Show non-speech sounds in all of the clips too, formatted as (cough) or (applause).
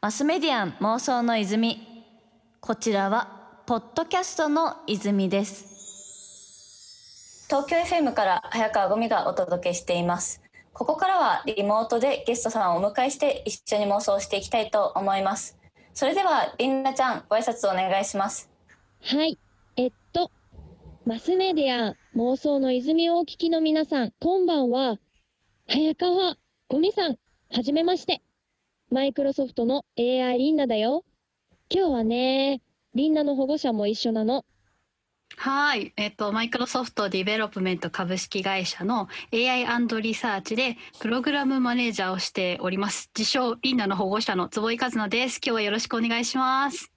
マスメディアン妄想の泉。こちらはポッドキャストの泉です。東京 FM から早川ゴミがお届けしています。ここからはリモートでゲストさんをお迎えして一緒に妄想していきたいと思います。それではりんなちゃんご挨拶お願いします。はい。えっとマスメディア妄想の泉をお聞きの皆さんこんばんは。早川五味さんはじめましてマイクロソフトの AI りんなだよ。今日はね、りんなの保護者も一緒なの。はい。えっ、と、マイクロソフトディベロップメント株式会社の AI& リサーチでプログラムマネージャーをしております。自称、りんなの保護者の坪井和奈です。今日はよろしくお願いします。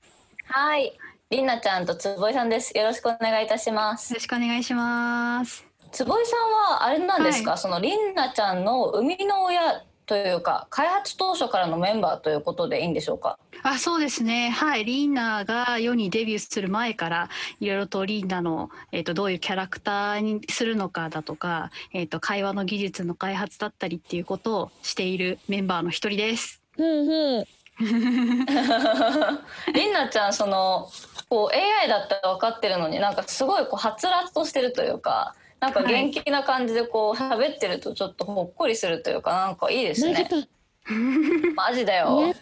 はい。りんなちゃんと坪井さんです。よろしくお願いいたします。よろしくお願いします。坪井さんはあれなんですか、はい、そのリンナちゃんの生みの親というか開発当初からのメンバーということでいいんでしょうか？あそうですね。はい。リーナが世にデビューする前からいろいろとリーナの、えーと、どういうキャラクターにするのかだとか、えーと、会話の技術の開発だったりっていうことをしているメンバーの一人です。ふんふん。りんなちゃんそのこう AI だって分かってるのになんかすごいこうはつらつとしてるというかなんか元気な感じでこう喋ってるとちょっとほっこりするというかなんかいいですね。マジだよ。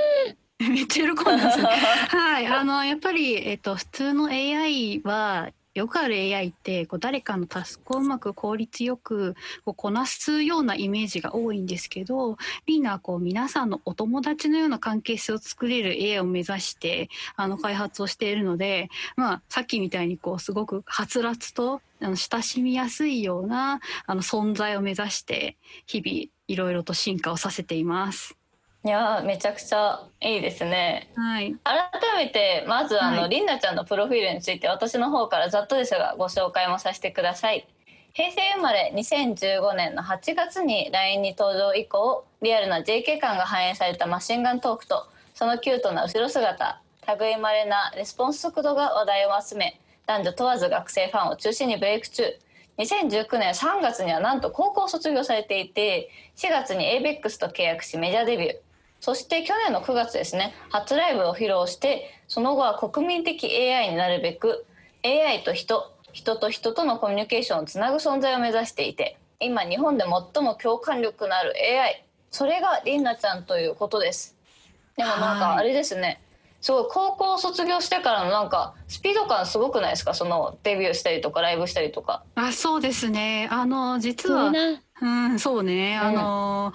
(laughs) めっちゃ喜んでます、はい、あのやっぱりえっと普通の AI はよくある AI ってこう誰かのタスクをうまく効率よくこうこなすようなイメージが多いんですけどリーナはこう皆さんのお友達のような関係性を作れる AI を目指してあの開発をしているので、まあ、さっきみたいにこうすごくはつらつとあの親しみやすいようなあの存在を目指して日々いろいろと進化をさせています。いやめちゃくちゃいいですね。はい。改めてまずあの、はい、りんなちゃんのプロフィールについて私の方からざっとですがご紹介もさせてください。平成生まれ2015年の8月に LINE に登場以降リアルな JK 感が反映されたマシンガントークとそのキュートな後ろ姿類まれなレスポンス速度が話題を集め男女問わず学生ファンを中心にブレイク中2019年3月にはなんと高校を卒業されていて4月に ABEX と契約しメジャーデビューそして去年の9月ですね初ライブを披露してその後は国民的 AI になるべく AI と人人と人とのコミュニケーションをつなぐ存在を目指していて今日本で最も共感力のある AI それがりんなちゃんということです。でもなんかあれですね、すごい高校卒業してからのなんかスピード感すごくないですか？そのデビューしたりとかライブしたりとか。あそうですね。あの実はうんそうね、あの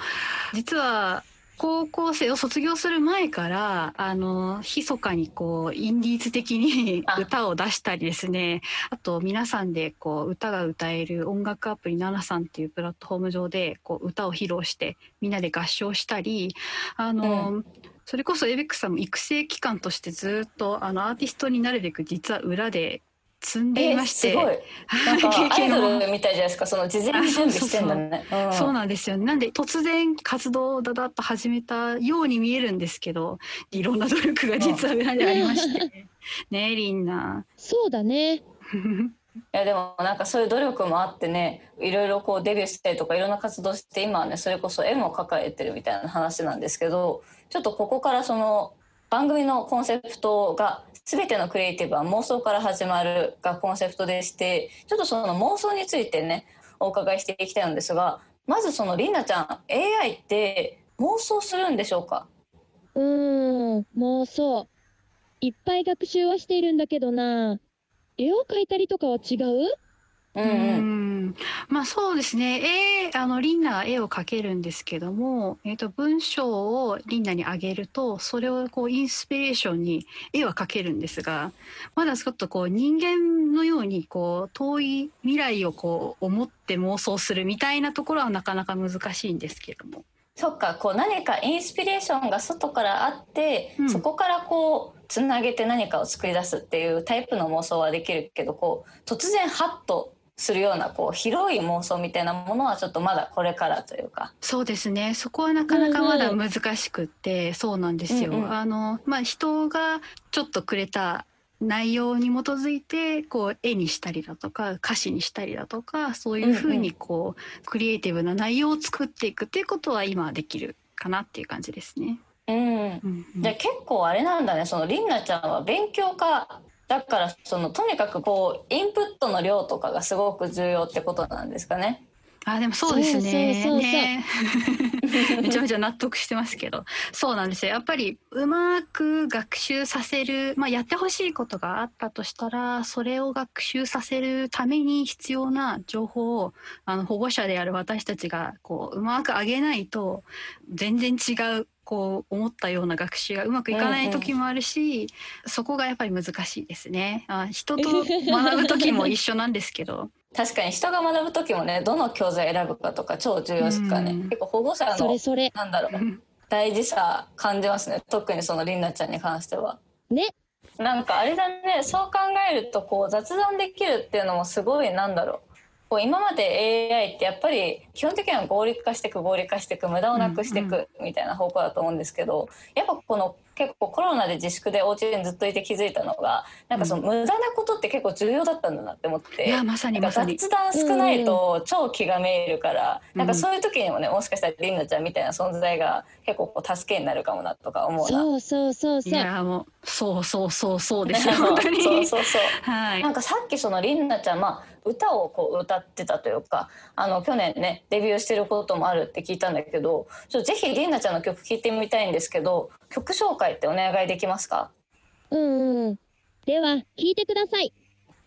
実は高校生を卒業する前からあの密かにこうインディーズ的に歌を出したりですね。あと皆さんでこう歌が歌える音楽アプリ「ナナさん」っていうプラットフォーム上でこう歌を披露してみんなで合唱したりあの、うん、それこそエベックさんも育成機関としてずっとあのアーティストになるべく実は裏で積んでいまして、すごい。(laughs) なんかアイドルみたいじゃないですかその事前に準備してんだね。そうなんですよ。なんで突然活動をだだっと始めたように見えるんですけどいろんな努力が実は裏にありまして、うん、(laughs) ねりんなそうだね。(laughs) いやでもなんかそういう努力もあってねいろいろこうデビューしたりとかいろんな活動して今はねそれこそ絵も抱えてるみたいな話なんですけどちょっとここからその番組のコンセプトが全てのクリエイティブは妄想から始まるがコンセプトでしてちょっとその妄想についてねお伺いしていきたいんですがまずそのりんなちゃん AI って妄想するんでしょうか？うん妄想。いっぱい学習はしているんだけどな。絵を描いたりとかは違う？うん、うん、まあそうですね。絵あのリンナが絵を描けるんですけども、えー、と文章をリンナにあげるとそれをこうインスピレーションに絵は描けるんですがまだちょっとこう人間のようにこう遠い未来をこう思って妄想するみたいなところはなかなか難しいんですけども。そっか。こう何かインスピレーションが外からあって、うん、そこからこうつなげて何かを作り出すっていうタイプの妄想はできるけどこう突然ハッとするようなこう広い妄想みたいなものはちょっとまだこれからというか。そうですね。そこはなかなかまだ難しくって、うんうん、そうなんですよ。うんうん、あのまあ、人がちょっとくれた内容に基づいてこう絵にしたりだとか歌詞にしたりだとかそういうふうにこう、うんうん、クリエイティブな内容を作っていくっていうことは今できるかなっていう感じですね。うん。うんうん。じゃあ結構あれなんだね。そのりんなちゃんは勉強家だからそのとにかくこうインプットの量とかがすごく重要ってことなんですかね。あでもそうですね。そうそうそうそう。ね。(laughs) めちゃめちゃ納得してますけど。そうなんですよ。やっぱりうまく学習させる、まあ、やってほしいことがあったとしたらそれを学習させるために必要な情報をあの保護者である私たちがこううまくあげないと全然違うこう思ったような学習がうまくいかない時もあるし、そこがやっぱり難しいですね。あ人と (laughs) 学ぶ時も一緒なんですけど確かに人が学ぶ時もねどの教材選ぶかとか超重要ですからね、うん結構保護者のそれそれ。なんだろう大事さ感じますね特にそのりんなちゃんに関しては。ね。なんかあれだねそう考えるとこう雑談できるっていうのもすごいなんだろうこう今まで AI ってやっぱり基本的には合理化していく合理化していく無駄をなくしていくみたいな方向だと思うんですけどやっぱこの結構コロナで自粛でお家にずっといて気づいたのがなんかその無駄なことって結構重要だったんだなって思って。いやまさにまさに雑談少ないと超気がめいるから、なんかそういう時にもねもしかしたらりんなちゃんみたいな存在が結構こう助けになるかもなとか思うな。そうそうそういそう。やもうそうそうそうそうですよ本当にそうそうそうはいなんかさっきそのりんなちゃん、まあ、歌をこう歌ってたというかあの去年ねデビューしてることもあるって聞いたんだけどちょっとぜひりんなちゃんの曲聴いてみたいんですけど曲紹介ってお願いできますか？うんうん。では、聞いてください。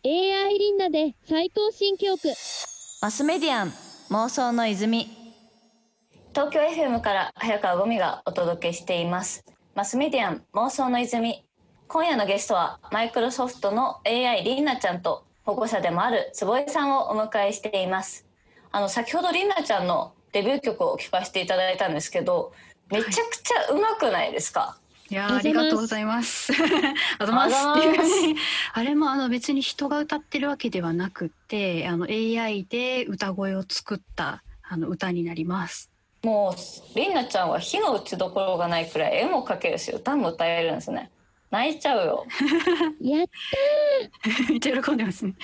AI リンナで最高新記憶。マスメディアン妄想の泉東京 FM から早川ゴミがお届けしていますマスメディアン妄想の泉今夜のゲストはマイクロソフトの AI りんなちゃんと保護者でもある坪井さんをお迎えしていますあの先ほどりんなちゃんのデビュー曲を聴かせていただいたんですけどめちゃくちゃうまくないですか、いやーありがとうございます。(laughs) ありがとうございます (laughs) あれもあの別に人が歌ってるわけではなくってあの AI で歌声を作ったあの歌になります。もうりんなちゃんは火の打ちどころがないくらい絵も描けるし歌も歌えるんですね泣いちゃうよ。(laughs) やっめっちゃ喜んでますね。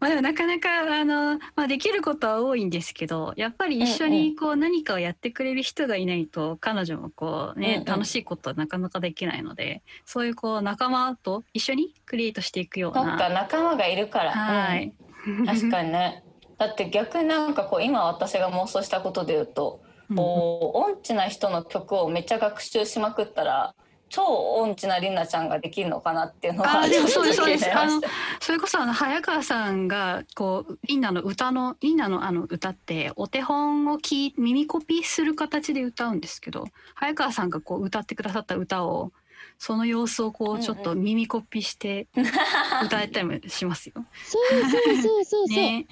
まあでもなかなかあの、まあ、できることは多いんですけどやっぱり一緒にこう何かをやってくれる人がいないと彼女もこうね、うんうん。楽しいことはなかなかできないのでそういうこう仲間と一緒にクリエイトしていくようそっかな。仲間がいるから。はい。うん。確かにね。だって逆になんかこう今私が妄想したことで言うとこう音痴な人の曲をめっちゃ学習しまくったら超音痴なりんなちゃんができるのかなっていうのはあーでもそうですそうです。ちょっと気になりました。それこそあの早川さんがこうインナの歌のインナのあの歌ってお手本を聞い耳コピーする形で歌うんですけど早川さんがこう歌ってくださった歌をその様子をこうんううん。ちょっと耳コピーして歌えたりもしますよ。そうそうそうそうそう。ね、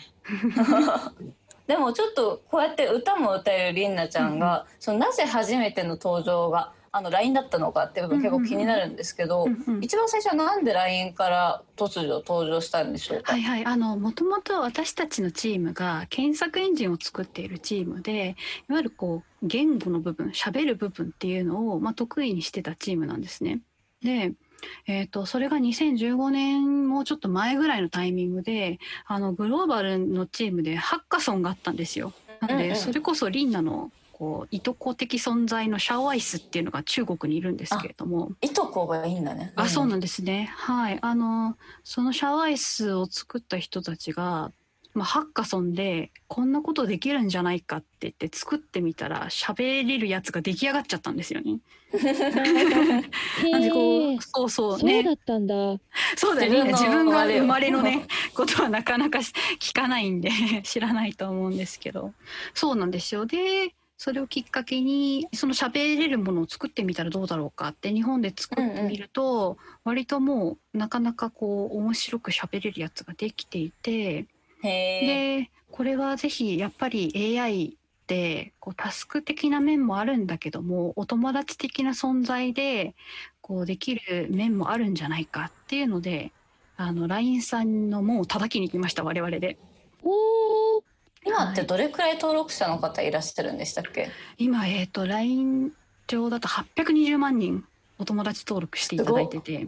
(laughs) でもちょっとこうやって歌も歌えるりんなちゃんが、そのなぜ初めての登場があの LINE だったのかっていう部分結構気になるんですけど、一番最初はなんで LINE から突如登場したんでしょうか、はいはい。あのもともと私たちのチームが検索エンジンを作っているチームでいわゆるこう言語の部分喋る部分っていうのを、まあ、得意にしてたチームなんですね。でえー、とそれが2015年もうちょっと前ぐらいのタイミングであのグローバルのチームでハッカソンがあったんですよ。なんでそれこそリンナのこういとこ的存在のシャオアイスっていうのが中国にいるんですけれどもいとこがいいんだね。あ、そうんなんですね。はい。あの、そのシャワーアイスを作った人たちが、まあ、ハッカソンでこんなことできるんじゃないかって言って作ってみたら喋れるやつが出来上がっちゃったんですよね。なんう、。そうそうそうね。だったんだ。そうだよね。自自分が生まれのね、ことはなかなか聞かないんで知らないと思うんですけど。そうなんですよ。で、それをきっかけに、その喋れるものを作ってみたらどうだろうかって日本で作ってみると、割ともうなかなかこう面白く喋れるやつができていて。で、これはぜひやっぱり AI ってこうタスク的な面もあるんだけどもお友達的な存在でこうできる面もあるんじゃないかっていうのであの LINE さんの門を叩きに行きました我々でおー。今ってどれくらい登録者の方いらっしゃるんでしたっけ？今えっ、と LINE 上だと820万人お友達登録していただいてて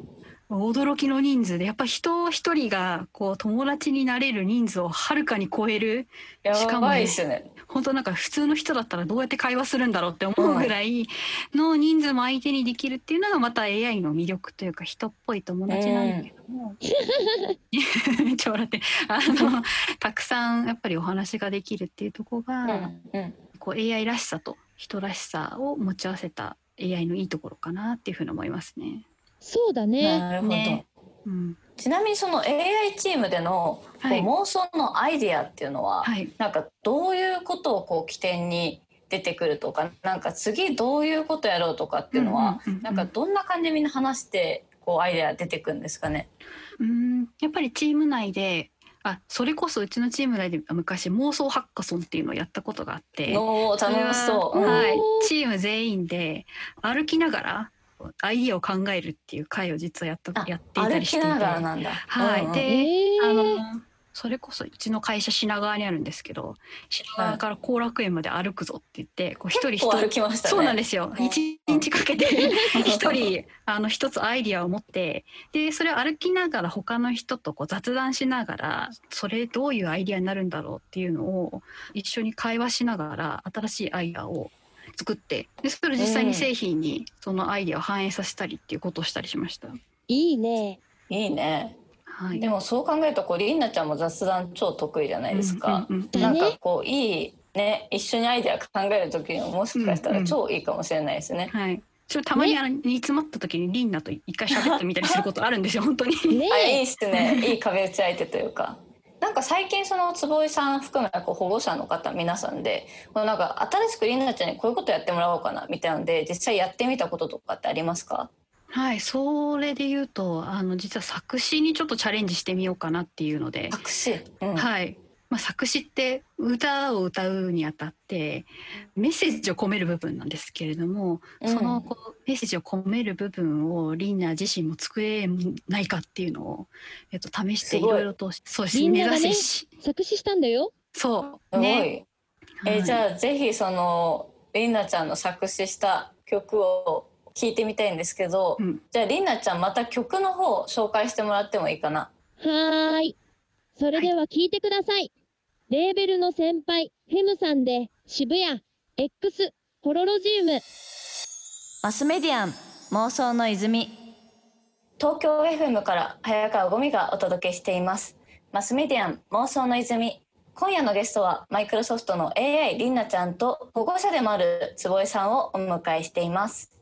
驚きの人数でやっぱ人一人がこう友達になれる人数をはるかに超えるしかやもねね。本当なんか普通の人だったらどうやって会話するんだろうって思うぐらいの人数も相手にできるっていうのがまた AI の魅力というか人っぽい友達なんだけども、(laughs) めっちゃ笑ってあのたくさんやっぱりお話ができるっていうところが、うんうん。こう AI らしさと人らしさを持ち合わせた AI のいいところかなっていうふうに思いますね。そうだね。なるほど。ね。うん、ちなみにその AI チームでの妄想のアイディアっていうのは、はい。なんかどういうことをこう起点に出てくるとかなんか次どういうことやろうとかっていうのは、うんうんうんうん。なんかどんな感じでみんな話してこうアイデア出てくるんですかね？うん。やっぱりチーム内であそれこそうちのチーム内で昔妄想ハッカソンっていうのをやったことがあって。お楽しそう。うんはい、チーム全員で歩きながらアイディアを考えるっていう会を実はやったあやっていたりしていて。はい。でえあー、のそれこそうちの会社品川にあるんですけど品川から後楽園まで歩くぞって言ってこう一人一人ね。そうなんですよ。うん。一日かけて (laughs) 一人あの一つアイディアを持ってでそれを歩きながら他の人とこう雑談しながらそれどういうアイディアになるんだろうっていうのを一緒に会話しながら新しいアイディアを作ってでそれを実際に製品にそのアイディアを反映させたりっていうことをしたりしました。いいね。いいね。はい、でもそう考えるとこうりんなちゃんも雑談超得意じゃないですか。うんうんうんだなんねかこういいね一緒にアイデア考える時にももしかしたら超いいかもしれないですね。はい。ちょっとたまにあの煮詰まった時にリンナと一回喋ってみたりすることあるんですよ本当に。ねあいいっすねいい壁打ち相手というか。なんか最近その坪井さん含めこう保護者の方皆さんでこうなんか新しくりんなちゃんにこういうことやってもらおうかなみたいなので実際やってみたこととかってありますか？はい、それで言うとあの実は作詞にちょっとチャレンジしてみようかなっていうので、作詞、うん。はい。まあ、作詞って歌を歌うにあたってメッセージを込める部分なんですけれども、うん。そのこうメッセージを込める部分をリンナ自身も作れないかっていうのを、えっと、試してい。ろいろとそうです目リンナがね指し。作詞したんだよ。そう。すごい、ね、えじあゃあぜひそのりんなちゃんの作詞した曲を聞いてみたいんですけど、うん。じゃありんなちゃんまた曲の方紹介してもらってもいいかな？はーい。それでは聞いてください。レーベルの先輩、フェムさんで渋谷 X ホロロジウム。マスメディアン妄想の泉。東京 FM から早川ゴミがお届けしています。マスメディアン妄想の泉。今夜のゲストはマイクロソフトの AI りんなちゃんと保護者でもある坪井さんをお迎えしています。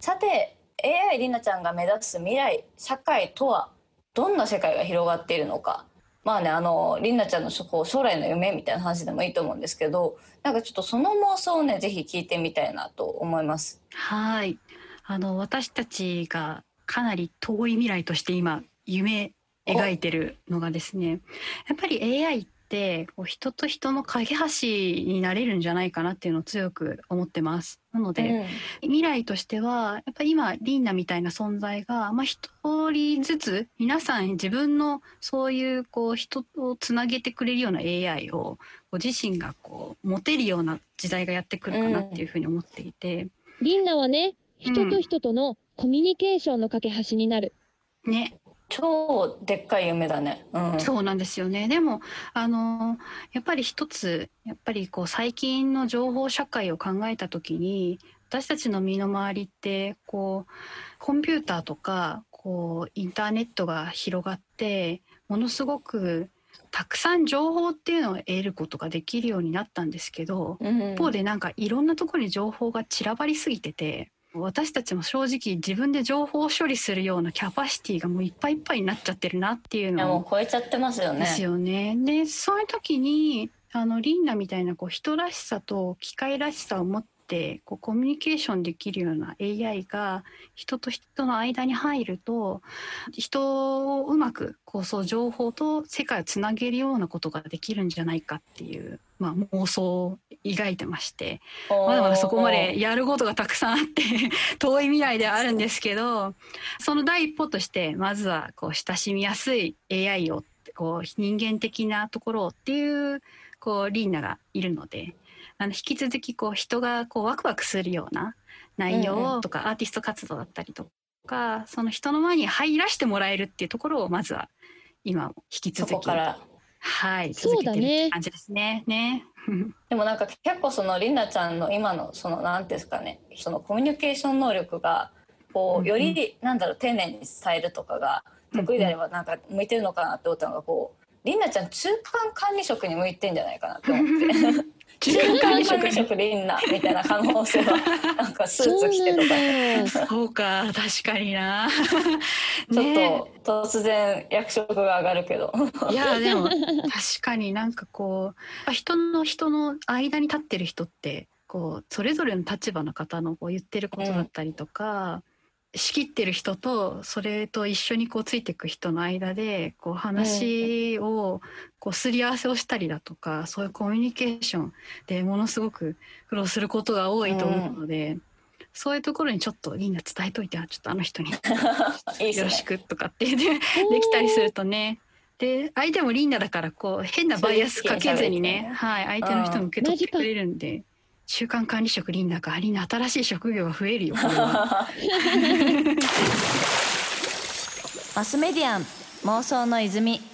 さて AI りんなちゃんが目指す未来社会とはどんな世界が広がっているのか。まあねあのりんなちゃんのこう将来の夢みたいな話でもいいと思うんですけどなんかちょっとその妄想をねぜひ聞いてみたいなと思いますはい。あの私たちがかなり遠い未来として今夢描いてるのがですね、やっぱり AI ってこう人と人の架け橋になれるんじゃないかなっていうのを強く思ってます。なので、未来としてはやっぱり今リンナみたいな存在が、まあ、一人ずつ皆さん自分のそういうこう人をつなげてくれるような AI をご自身がこう持てるような時代がやってくるかなっていうふうに思っていて。リンナはね、うん人と人とのコミュニケーションの架け橋になる。ね、超でっかい夢だね。うん。そうなんですよね。でもあのやっぱり一つやっぱりこう最近の情報社会を考えた時に私たちの身の回りってこうコンピューターとかこうインターネットが広がってものすごくたくさん情報っていうのを得ることができるようになったんですけどうん一方でなんかいろんなところに情報が散らばりすぎてて私たちも正直自分で情報処理するようなキャパシティがもういっぱいいっぱいになっちゃってるなっていうのをもう超えちゃってますよね。ですよね。でそういう時にあのリンナみたいなこう人らしさと機械らしさを持ってこうコミュニケーションできるような AI が人と人の間に入ると人をうまくこうそう情報と世界をつなげるようなことができるんじゃないかっていう、まあ、妄想を抱いてまして。まだまだそこまでやることがたくさんあって (laughs) 遠い未来ではあるんですけどその第一歩としてまずはこう親しみやすい AI をこう人間的なところっていうこうリーナがいるのであの引き続きこう人がこうワクワクするような内容とかアーティスト活動だったりとかその人の前に入らせてもらえるっていうところをまずは今も引きそ続きはい続けてる感じですね。ね。(laughs) でもなんか結構そのりんなちゃんの今のそのなんていうんですかねそのコミュニケーション能力がこうよりなんだろう丁寧に伝えるとかが得意であればなんか向いてるのかなって思ったのがこうりんなちゃん中間管理職に向いてんじゃないかなって思って。(laughs) 中間管理職りんなみたいな可能性は (laughs) なんかスーツ着てとか。そうか。確かにな。(laughs) ちょねっと突然役職が上がるけど。いやでも確かになんかこう人の人の間に立ってる人ってこうそれぞれの立場の方のこう言ってることだったりとか、仕切ってる人とそれと一緒にこうついていく人の間でこう話をこうすり合わせをしたりだとかそういうコミュニケーションでものすごく苦労することが多いと思うので。そういうところにちょっとみんな伝えといてあちょっとあの人に。(laughs) よろしくとかってでできたりするとね。で相手もリンダだからこう変なバイアスかけずにね。はい、相手の人も受け取ってくれるんで中間管理職リンダかリンダ新しい職業が増えるよ (laughs) マスメディアン妄想の泉。